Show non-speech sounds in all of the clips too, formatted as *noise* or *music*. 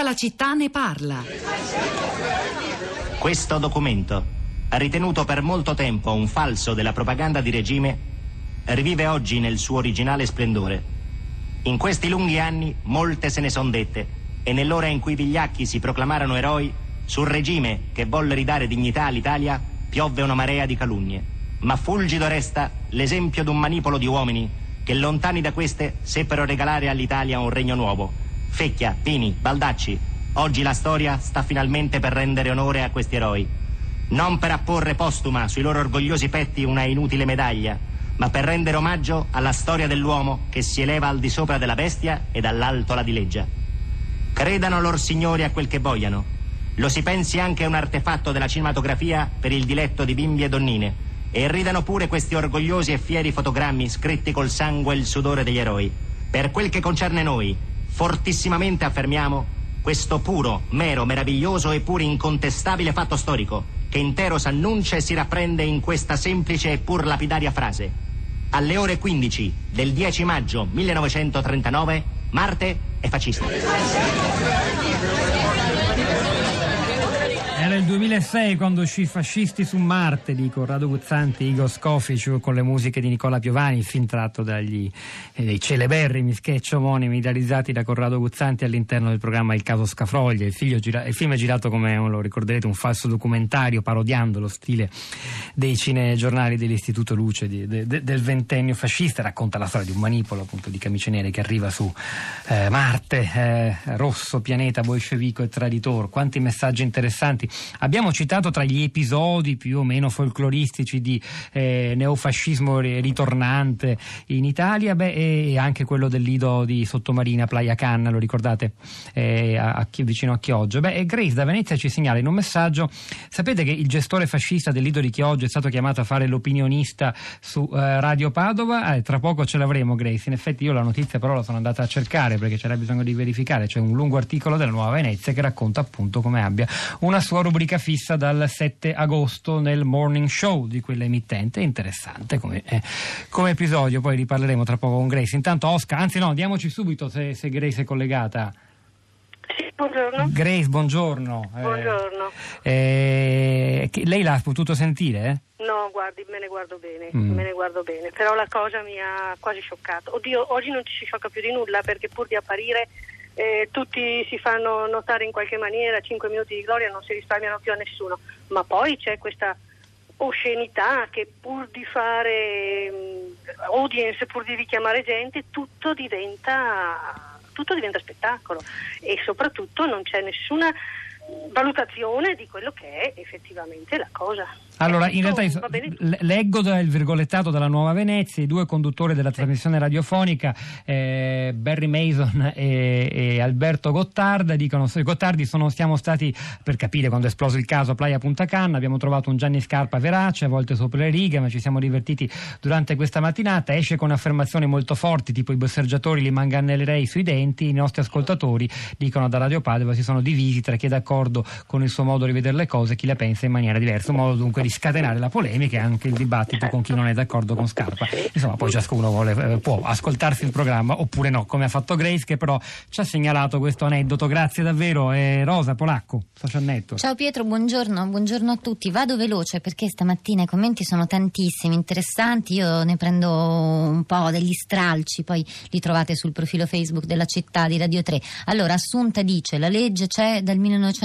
Tutta la città ne parla. Questo documento, ritenuto per molto tempo un falso della propaganda di regime, rivive oggi nel suo originale splendore. In questi lunghi anni molte se ne son dette e nell'ora in cui i vigliacchi si proclamarono eroi, sul regime che volle ridare dignità all'Italia piovve una marea di calunnie. Ma fulgido resta l'esempio d'un manipolo di uomini che lontani da queste seppero regalare all'Italia un regno nuovo. Fecchia, Pini, Baldacci, oggi la storia sta finalmente per rendere onore a questi eroi. Non per apporre postuma sui loro orgogliosi petti una inutile medaglia, ma per rendere omaggio alla storia dell'uomo che si eleva al di sopra della bestia e dall'alto la dileggia. Credano lor signori a quel che vogliano. Lo si pensi anche un artefatto della cinematografia per il diletto di bimbi e donnine e ridano pure questi orgogliosi e fieri fotogrammi scritti col sangue e il sudore degli eroi. Per quel che concerne noi, fortissimamente affermiamo questo puro, mero, meraviglioso e pur incontestabile fatto storico, che intero s'annuncia e si rapprende in questa semplice e pur lapidaria frase. Alle ore 15 del 10 maggio 1939, Marte è fascista. Era il 2006 quando uscì Fascisti su Marte di Corrado Guzzanti Igor Scofic con le musiche di Nicola Piovani, il film tratto dagli eh, celeberrimi sketch omonimi realizzati da Corrado Guzzanti all'interno del programma Il caso Scafroglia. Il, gira, il, film è girato come lo ricorderete un falso documentario parodiando lo stile dei cinegiornali dell'Istituto Luce di, de, de, del ventennio fascista. Racconta la storia di un manipolo appunto di camicie nere che arriva su eh, Marte, eh, rosso, pianeta bolscevico e traditor. Quanti messaggi interessanti. Abbiamo citato tra gli episodi più o meno folcloristici di eh, neofascismo ritornante in Italia beh, e anche quello del lido di Sottomarina, Playa Canna, lo ricordate, eh, a, a, vicino a Chioggia. Beh, Grace da Venezia ci segnala in un messaggio, sapete che il gestore fascista del lido di Chioggia è stato chiamato a fare l'opinionista su eh, Radio Padova? Eh, tra poco ce l'avremo Grace, in effetti io la notizia però la sono andata a cercare perché c'era bisogno di verificare, c'è un lungo articolo della Nuova Venezia che racconta appunto come abbia una sua rubrica fissa dal 7 agosto nel morning show di quella emittente. Interessante come, eh, come episodio, poi riparleremo tra poco con Grace. Intanto Oscar, anzi no, diamoci subito se, se Grace è collegata. Buongiorno. Grace, buongiorno. Buongiorno. Eh, eh, lei l'ha potuto sentire? No, guardi, me ne guardo bene, mm. me ne guardo bene, però la cosa mi ha quasi scioccato. Oddio, oggi non ci si sciocca più di nulla perché pur di apparire eh, tutti si fanno notare in qualche maniera, 5 minuti di gloria non si risparmiano più a nessuno, ma poi c'è questa oscenità che pur di fare um, audience, pur di richiamare gente, tutto diventa, tutto diventa spettacolo. E soprattutto non c'è nessuna valutazione di quello che è effettivamente la cosa. Allora, in realtà leggo il virgolettato della Nuova Venezia, i due conduttori della trasmissione radiofonica, eh, Barry Mason e, e, Alberto Gottarda, dicono Gottardi sono, siamo stati, per capire quando è esploso il caso a Playa Punta Canna, abbiamo trovato un Gianni Scarpa verace, a volte sopra le righe, ma ci siamo divertiti durante questa mattinata, esce con affermazioni molto forti, tipo i bosseggiatori li manganellerei sui denti, i nostri ascoltatori dicono da Radio Padova si sono divisi tra chi è d'accordo con il suo modo di vedere le cose chi la pensa in maniera diversa, un modo dunque di scatenare la polemica e anche il dibattito con chi non è d'accordo con Scarpa. Insomma, poi ciascuno vuole, eh, può ascoltarsi il programma oppure no, come ha fatto Grace che però ci ha segnalato questo aneddoto. Grazie davvero. Eh, Rosa Polacco, social network. Ciao Pietro, buongiorno, buongiorno a tutti. Vado veloce perché stamattina i commenti sono tantissimi, interessanti. Io ne prendo un po' degli stralci, poi li trovate sul profilo Facebook della città di Radio 3. Allora, Assunta dice: la legge c'è dal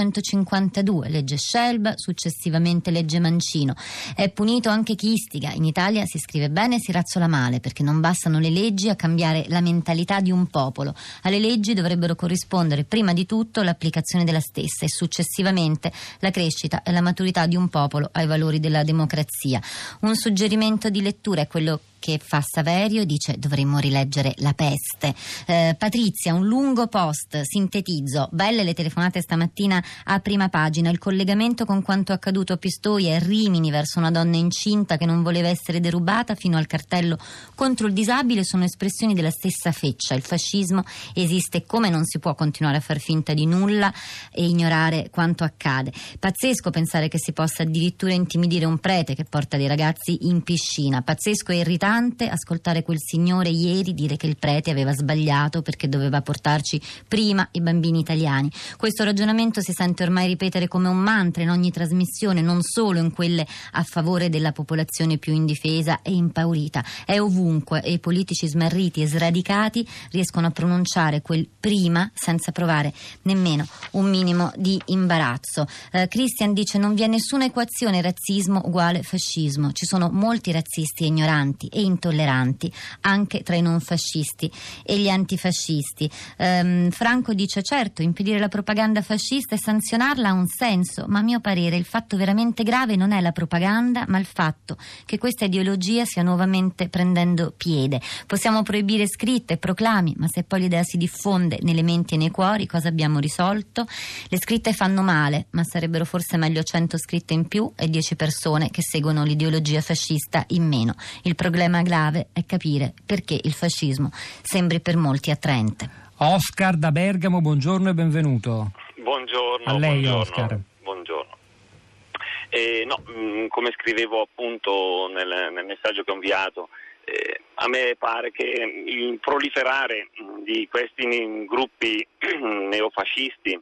1952, legge Scelba, successivamente legge Mancini vicino. È punito anche chi istiga. In Italia si scrive bene e si razzola male perché non bastano le leggi a cambiare la mentalità di un popolo. Alle leggi dovrebbero corrispondere prima di tutto l'applicazione della stessa e successivamente la crescita e la maturità di un popolo ai valori della democrazia. Un suggerimento di lettura è quello che fa Saverio, dice dovremmo rileggere La peste. Eh, Patrizia, un lungo post, sintetizzo, belle le telefonate stamattina a prima pagina, il collegamento con quanto accaduto a Pistoia e Rimini verso una donna incinta che non voleva essere derubata fino al cartello contro il disabile sono espressioni della stessa feccia. Il fascismo esiste come non si può continuare a far finta di nulla e ignorare quanto accade. Pazzesco pensare che si possa addirittura intimidire un prete che porta dei ragazzi in piscina, pazzesco e irritante ascoltare quel signore ieri dire che il prete aveva sbagliato perché doveva portarci prima i bambini italiani. Questo ragionamento si sente ormai ripetere come un mantra in ogni trasmissione, non solo in quelle a favore della popolazione più indifesa e impaurita. È ovunque e i politici smarriti e sradicati riescono a pronunciare quel prima senza provare nemmeno un minimo di imbarazzo. Eh, Christian dice non vi è nessuna equazione razzismo uguale fascismo. Ci sono molti razzisti ignoranti e intolleranti anche tra i non fascisti e gli antifascisti. Um, Franco dice certo impedire la propaganda fascista e sanzionarla ha un senso, ma a mio parere il fatto veramente grave non è la propaganda ma il fatto che questa ideologia stia nuovamente prendendo piede. Possiamo proibire scritte e proclami, ma se poi l'idea si diffonde nelle menti e nei cuori cosa abbiamo risolto? Le scritte fanno male, ma sarebbero forse meglio 100 scritte in più e 10 persone che seguono l'ideologia fascista in meno. Il problema grave è capire perché il fascismo sembri per molti attraente. Oscar da Bergamo, buongiorno e benvenuto. Buongiorno. A lei buongiorno, Oscar. Buongiorno. Eh, no, mh, mm, come scrivevo appunto nel, nel, messaggio che ho inviato, eh, a me pare che il proliferare di questi gruppi *clears throat* neofascisti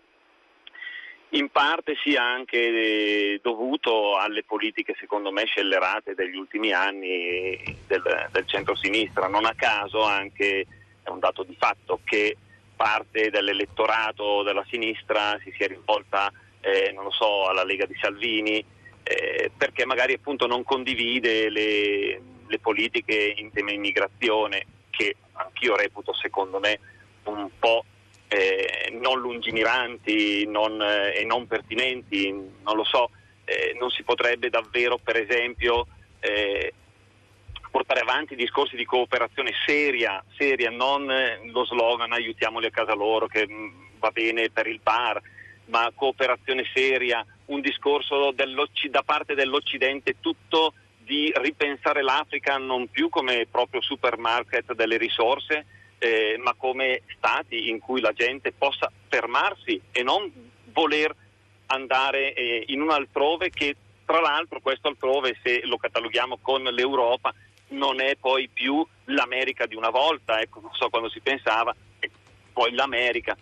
in parte sia anche eh, dovuto alle politiche secondo me scellerate degli ultimi anni del, del centro-sinistra. Non a caso anche è un dato di fatto che parte dell'elettorato della sinistra si sia rivolta eh, non lo so, alla Lega di Salvini eh, perché magari appunto non condivide le, le politiche in tema immigrazione che anch'io reputo secondo me un po' eh, non lungimiranti non, eh, e non pertinenti, non lo so, eh, non si potrebbe davvero per esempio avanti discorsi di cooperazione seria, seria, non eh, lo slogan aiutiamoli a casa loro che mm, va bene per il bar, ma cooperazione seria, un discorso da parte dell'Occidente tutto di ripensare l'Africa non più come proprio supermarket delle risorse, eh, ma come stati in cui la gente possa fermarsi e non voler andare eh, in un altrove che tra l'altro questo altrove se lo cataloghiamo con l'Europa non è poi più l'America di una volta, ecco, non so quando si pensava, poi l'America.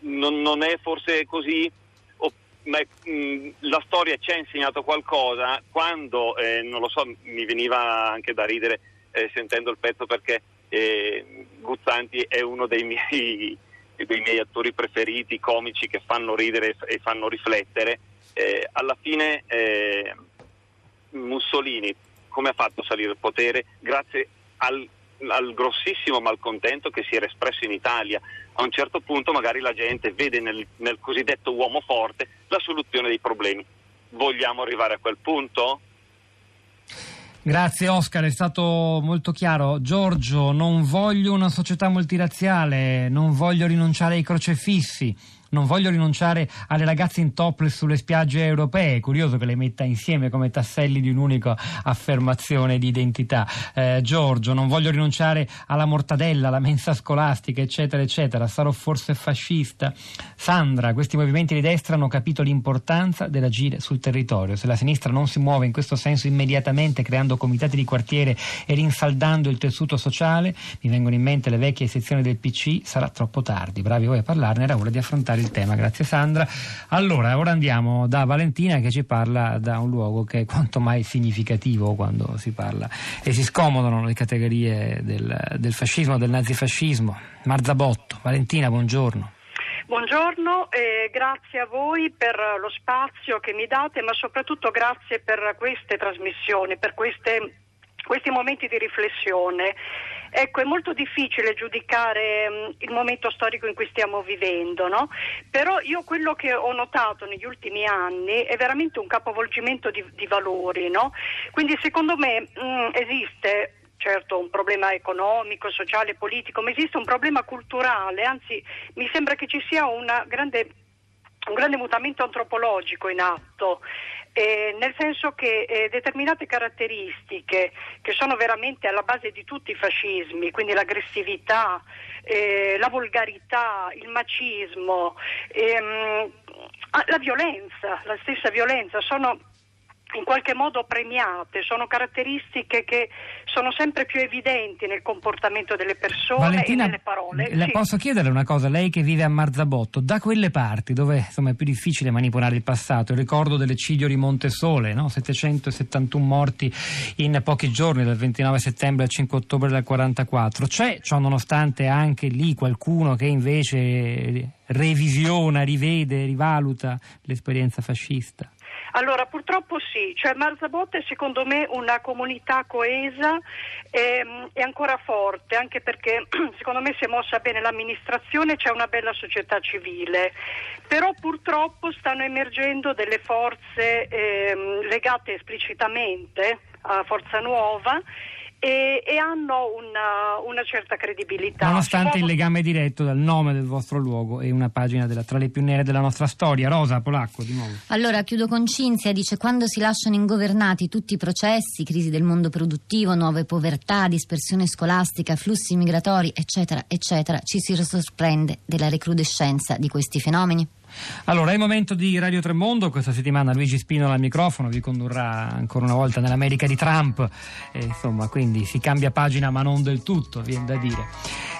Non, non è forse così, o, ma mh, mm, la storia ci ha insegnato qualcosa quando, eh, non lo so, mi veniva anche da ridere eh, sentendo il pezzo perché eh, Guzzanti è uno dei miei, *laughs* dei miei, attori preferiti, comici che fanno ridere e fanno riflettere. Eh, alla fine eh, Mussolini come ha fatto a salire al potere? Grazie al, al grossissimo malcontento che si era espresso in Italia. A un certo punto magari la gente vede nel, nel cosiddetto uomo forte la soluzione dei problemi. Vogliamo arrivare a quel punto? Grazie Oscar, è stato molto chiaro. Giorgio, non voglio una società multiraziale, non voglio rinunciare ai crocefissi non voglio rinunciare alle ragazze in topless sulle spiagge europee, curioso che le metta insieme come tasselli di un'unica affermazione di identità. Eh, Giorgio, non voglio rinunciare alla mortadella, alla mensa scolastica, eccetera, eccetera, sarò forse fascista. Sandra, questi movimenti di destra hanno capito l'importanza dell'agire sul territorio. Se la sinistra non si muove in questo senso immediatamente creando comitati di quartiere e rinsaldando il tessuto sociale, mi vengono in mente le vecchie sezioni del PC, sarà troppo tardi. Bravi voi a parlarne, era ora di affrontare affrontare il tema. Grazie Sandra. Allora, ora andiamo da Valentina che ci parla da un luogo che è quanto mai significativo quando si parla e si scomodano le categorie del, del fascismo, del nazifascismo. Marzabotto. Valentina, buongiorno. Buongiorno e grazie a voi per lo spazio che mi date, ma soprattutto grazie per queste trasmissioni, per queste, questi momenti di riflessione. Ecco, è molto difficile giudicare um, il momento storico in cui stiamo vivendo, no? però io quello che ho notato negli ultimi anni è veramente un capovolgimento di, di valori. No? Quindi secondo me mh, esiste certo un problema economico, sociale, politico, ma esiste un problema culturale, anzi mi sembra che ci sia grande, un grande mutamento antropologico in atto eh, nel senso che eh, determinate caratteristiche che sono veramente alla base di tutti i fascismi, quindi l'aggressività, eh, la volgarità, il macismo, ehm, la violenza, la stessa violenza, sono in qualche modo premiate, sono caratteristiche che sono sempre più evidenti nel comportamento delle persone Valentina, e nelle parole. Le Sì. posso chiederle una cosa, lei che vive a Marzabotto, da quelle parti dove insomma, è più difficile manipolare il passato, il ricordo dell'eccidio di Montesole, no? 771 morti in pochi giorni, dal 29 settembre al 5 ottobre del 44, c'è, ciò nonostante anche lì qualcuno che invece revisiona, rivede, rivaluta l'esperienza fascista? Allora, purtroppo sì, cioè Marzabotto è secondo me una comunità coesa e, e ancora forte, anche perché *clears throat* secondo me si è mossa bene l'amministrazione, c'è una bella società civile, però purtroppo stanno emergendo delle forze ehm, legate esplicitamente a Forza Nuova e, e hanno una, una certa credibilità. Nonostante il legame diretto dal nome del vostro luogo e una pagina della- tra le più nere della nostra storia. Rosa Polacco, di nuovo. Allora chiudo con Cinzia, dice quando si lasciano ingovernati tutti i processi, crisi del mondo produttivo, nuove povertà, dispersione scolastica, flussi migratori, eccetera, eccetera, ci si sorprende della recrudescenza di questi fenomeni. Allora, è il momento di Radio Tremondo. Questa settimana Luigi Spinola al microfono vi condurrà ancora una volta nell'America di Trump. E, insomma, quindi si cambia pagina, ma non del tutto, viene da dire.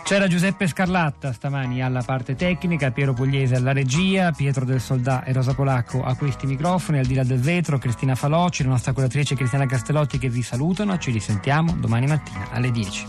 C'era Giuseppe Scarlatta stamani alla parte tecnica, Piero Pugliese alla regia, Pietro del Soldà e Rosa Polacco a questi microfoni, al di là del vetro, Cristina Faloci, la nostra curatrice Cristiana Castellotti che vi salutano. Ci risentiamo domani mattina alle 10.